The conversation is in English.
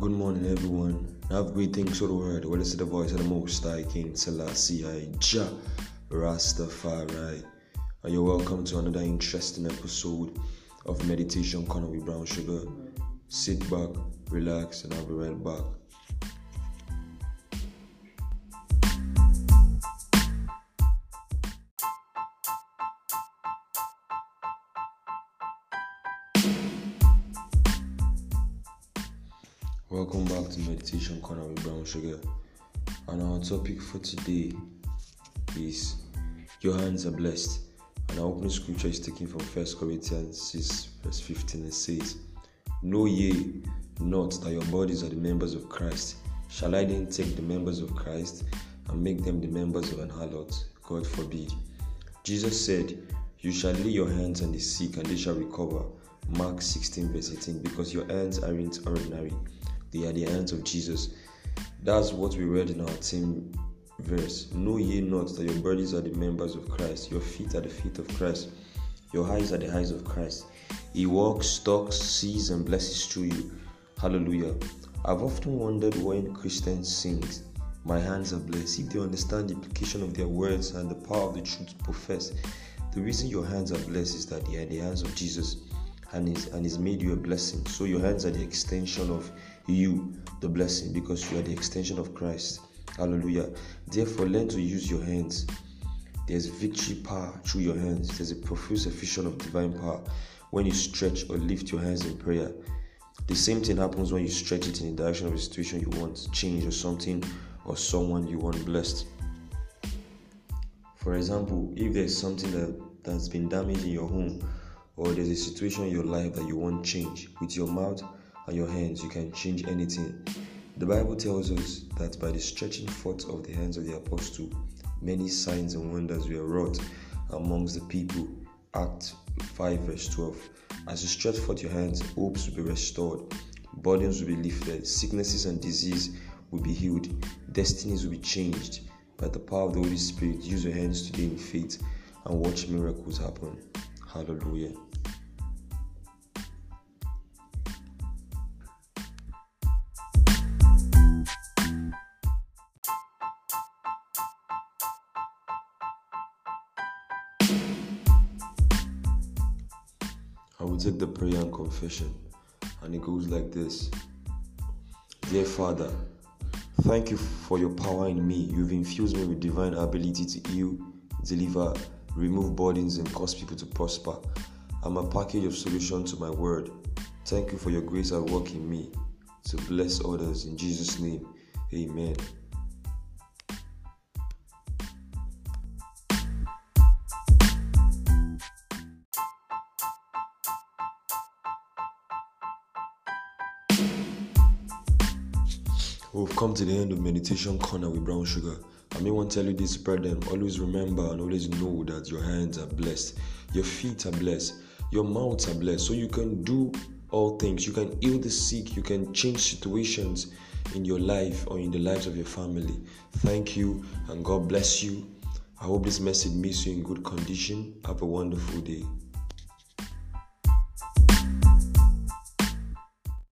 Good morning, everyone. Have great things for the world. Well, the voice of the Most High King Selassie I Jah Rastafari. And you're welcome to another interesting episode of Meditation Corner with Brown Sugar. Sit back, relax, and I'll be right back. Welcome back to Meditation Corner with Brown Sugar. And our topic for today is Your hands are blessed. And our opening scripture is taken from 1 Corinthians 6, verse 15. It says, Know ye not that your bodies are the members of Christ. Shall I then take the members of Christ and make them the members of an harlot? God forbid. Jesus said, You shall lay your hands on the sick and they shall recover. Mark 16, verse 18, because your hands aren't ordinary they are the hands of Jesus. That's what we read in our team verse. Know ye not that your bodies are the members of Christ, your feet are the feet of Christ, your eyes are the eyes of Christ. He walks, talks, sees, and blesses through you. Hallelujah. I've often wondered when Christians sing, My hands are blessed, if they understand the implication of their words and the power of the truth professed. The reason your hands are blessed is that they are the hands of Jesus and is and is made you a blessing. So your hands are the extension of you, the blessing, because you are the extension of Christ. Hallelujah. Therefore, learn to use your hands. There's victory power through your hands. There's a profuse effusion of divine power when you stretch or lift your hands in prayer. The same thing happens when you stretch it in the direction of a situation you want change or something or someone you want blessed. For example, if there's something that, that's been damaged in your home or there's a situation in your life that you want change, with your mouth and your hands you can change anything. The Bible tells us that by the stretching forth of the hands of the apostle, many signs and wonders were wrought amongst the people. Act 5, verse 12. As you stretch forth your hands, hopes will be restored, burdens will be lifted, sicknesses and disease will be healed, destinies will be changed. By the power of the Holy Spirit, use your hands today in faith and watch miracles happen. Hallelujah. I will take the prayer and confession, and it goes like this Dear Father, thank you for your power in me. You've infused me with divine ability to heal, deliver, remove burdens, and cause people to prosper. I'm a package of solution to my word. Thank you for your grace at work in me to bless others. In Jesus' name, amen. We've come to the end of Meditation Corner with Brown Sugar. I may want to tell you this, brethren. Always remember and always know that your hands are blessed, your feet are blessed, your mouths are blessed. So you can do all things. You can heal the sick, you can change situations in your life or in the lives of your family. Thank you and God bless you. I hope this message meets you in good condition. Have a wonderful day.